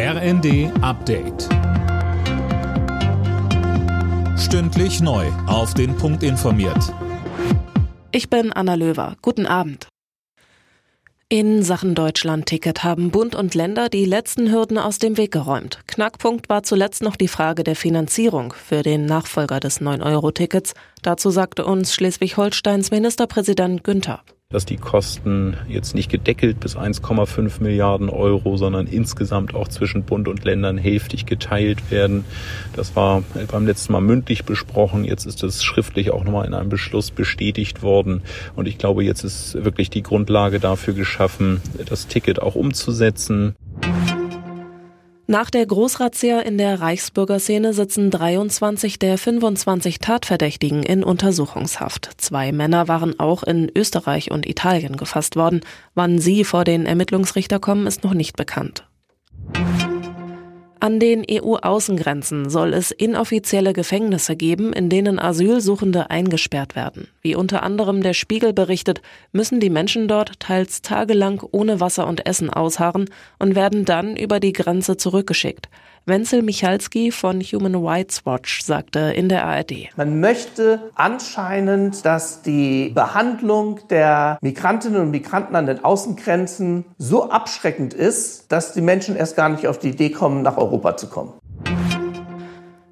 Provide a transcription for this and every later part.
RND Update. Stündlich neu. Auf den Punkt informiert. Ich bin Anna Löwer. Guten Abend. In Sachen Deutschland-Ticket haben Bund und Länder die letzten Hürden aus dem Weg geräumt. Knackpunkt war zuletzt noch die Frage der Finanzierung für den Nachfolger des 9-Euro-Tickets. Dazu sagte uns Schleswig-Holsteins Ministerpräsident Günther dass die Kosten jetzt nicht gedeckelt bis 1,5 Milliarden Euro, sondern insgesamt auch zwischen Bund und Ländern hälftig geteilt werden. Das war beim letzten Mal mündlich besprochen. Jetzt ist es schriftlich auch nochmal in einem Beschluss bestätigt worden. Und ich glaube, jetzt ist wirklich die Grundlage dafür geschaffen, das Ticket auch umzusetzen. Nach der Großrazzia in der Reichsbürgerszene sitzen 23 der 25 Tatverdächtigen in Untersuchungshaft. Zwei Männer waren auch in Österreich und Italien gefasst worden. Wann sie vor den Ermittlungsrichter kommen, ist noch nicht bekannt. An den EU-Außengrenzen soll es inoffizielle Gefängnisse geben, in denen Asylsuchende eingesperrt werden. Wie unter anderem der Spiegel berichtet, müssen die Menschen dort teils tagelang ohne Wasser und Essen ausharren und werden dann über die Grenze zurückgeschickt. Wenzel Michalski von Human Rights Watch sagte in der ARD. Man möchte anscheinend, dass die Behandlung der Migrantinnen und Migranten an den Außengrenzen so abschreckend ist, dass die Menschen erst gar nicht auf die Idee kommen, nach Europa zu kommen.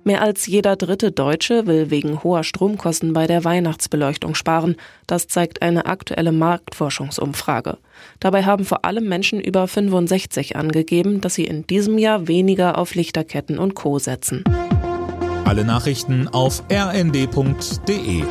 Mehr als jeder dritte Deutsche will wegen hoher Stromkosten bei der Weihnachtsbeleuchtung sparen. Das zeigt eine aktuelle Marktforschungsumfrage. Dabei haben vor allem Menschen über 65 angegeben, dass sie in diesem Jahr weniger auf Lichterketten und Co setzen. Alle Nachrichten auf rnd.de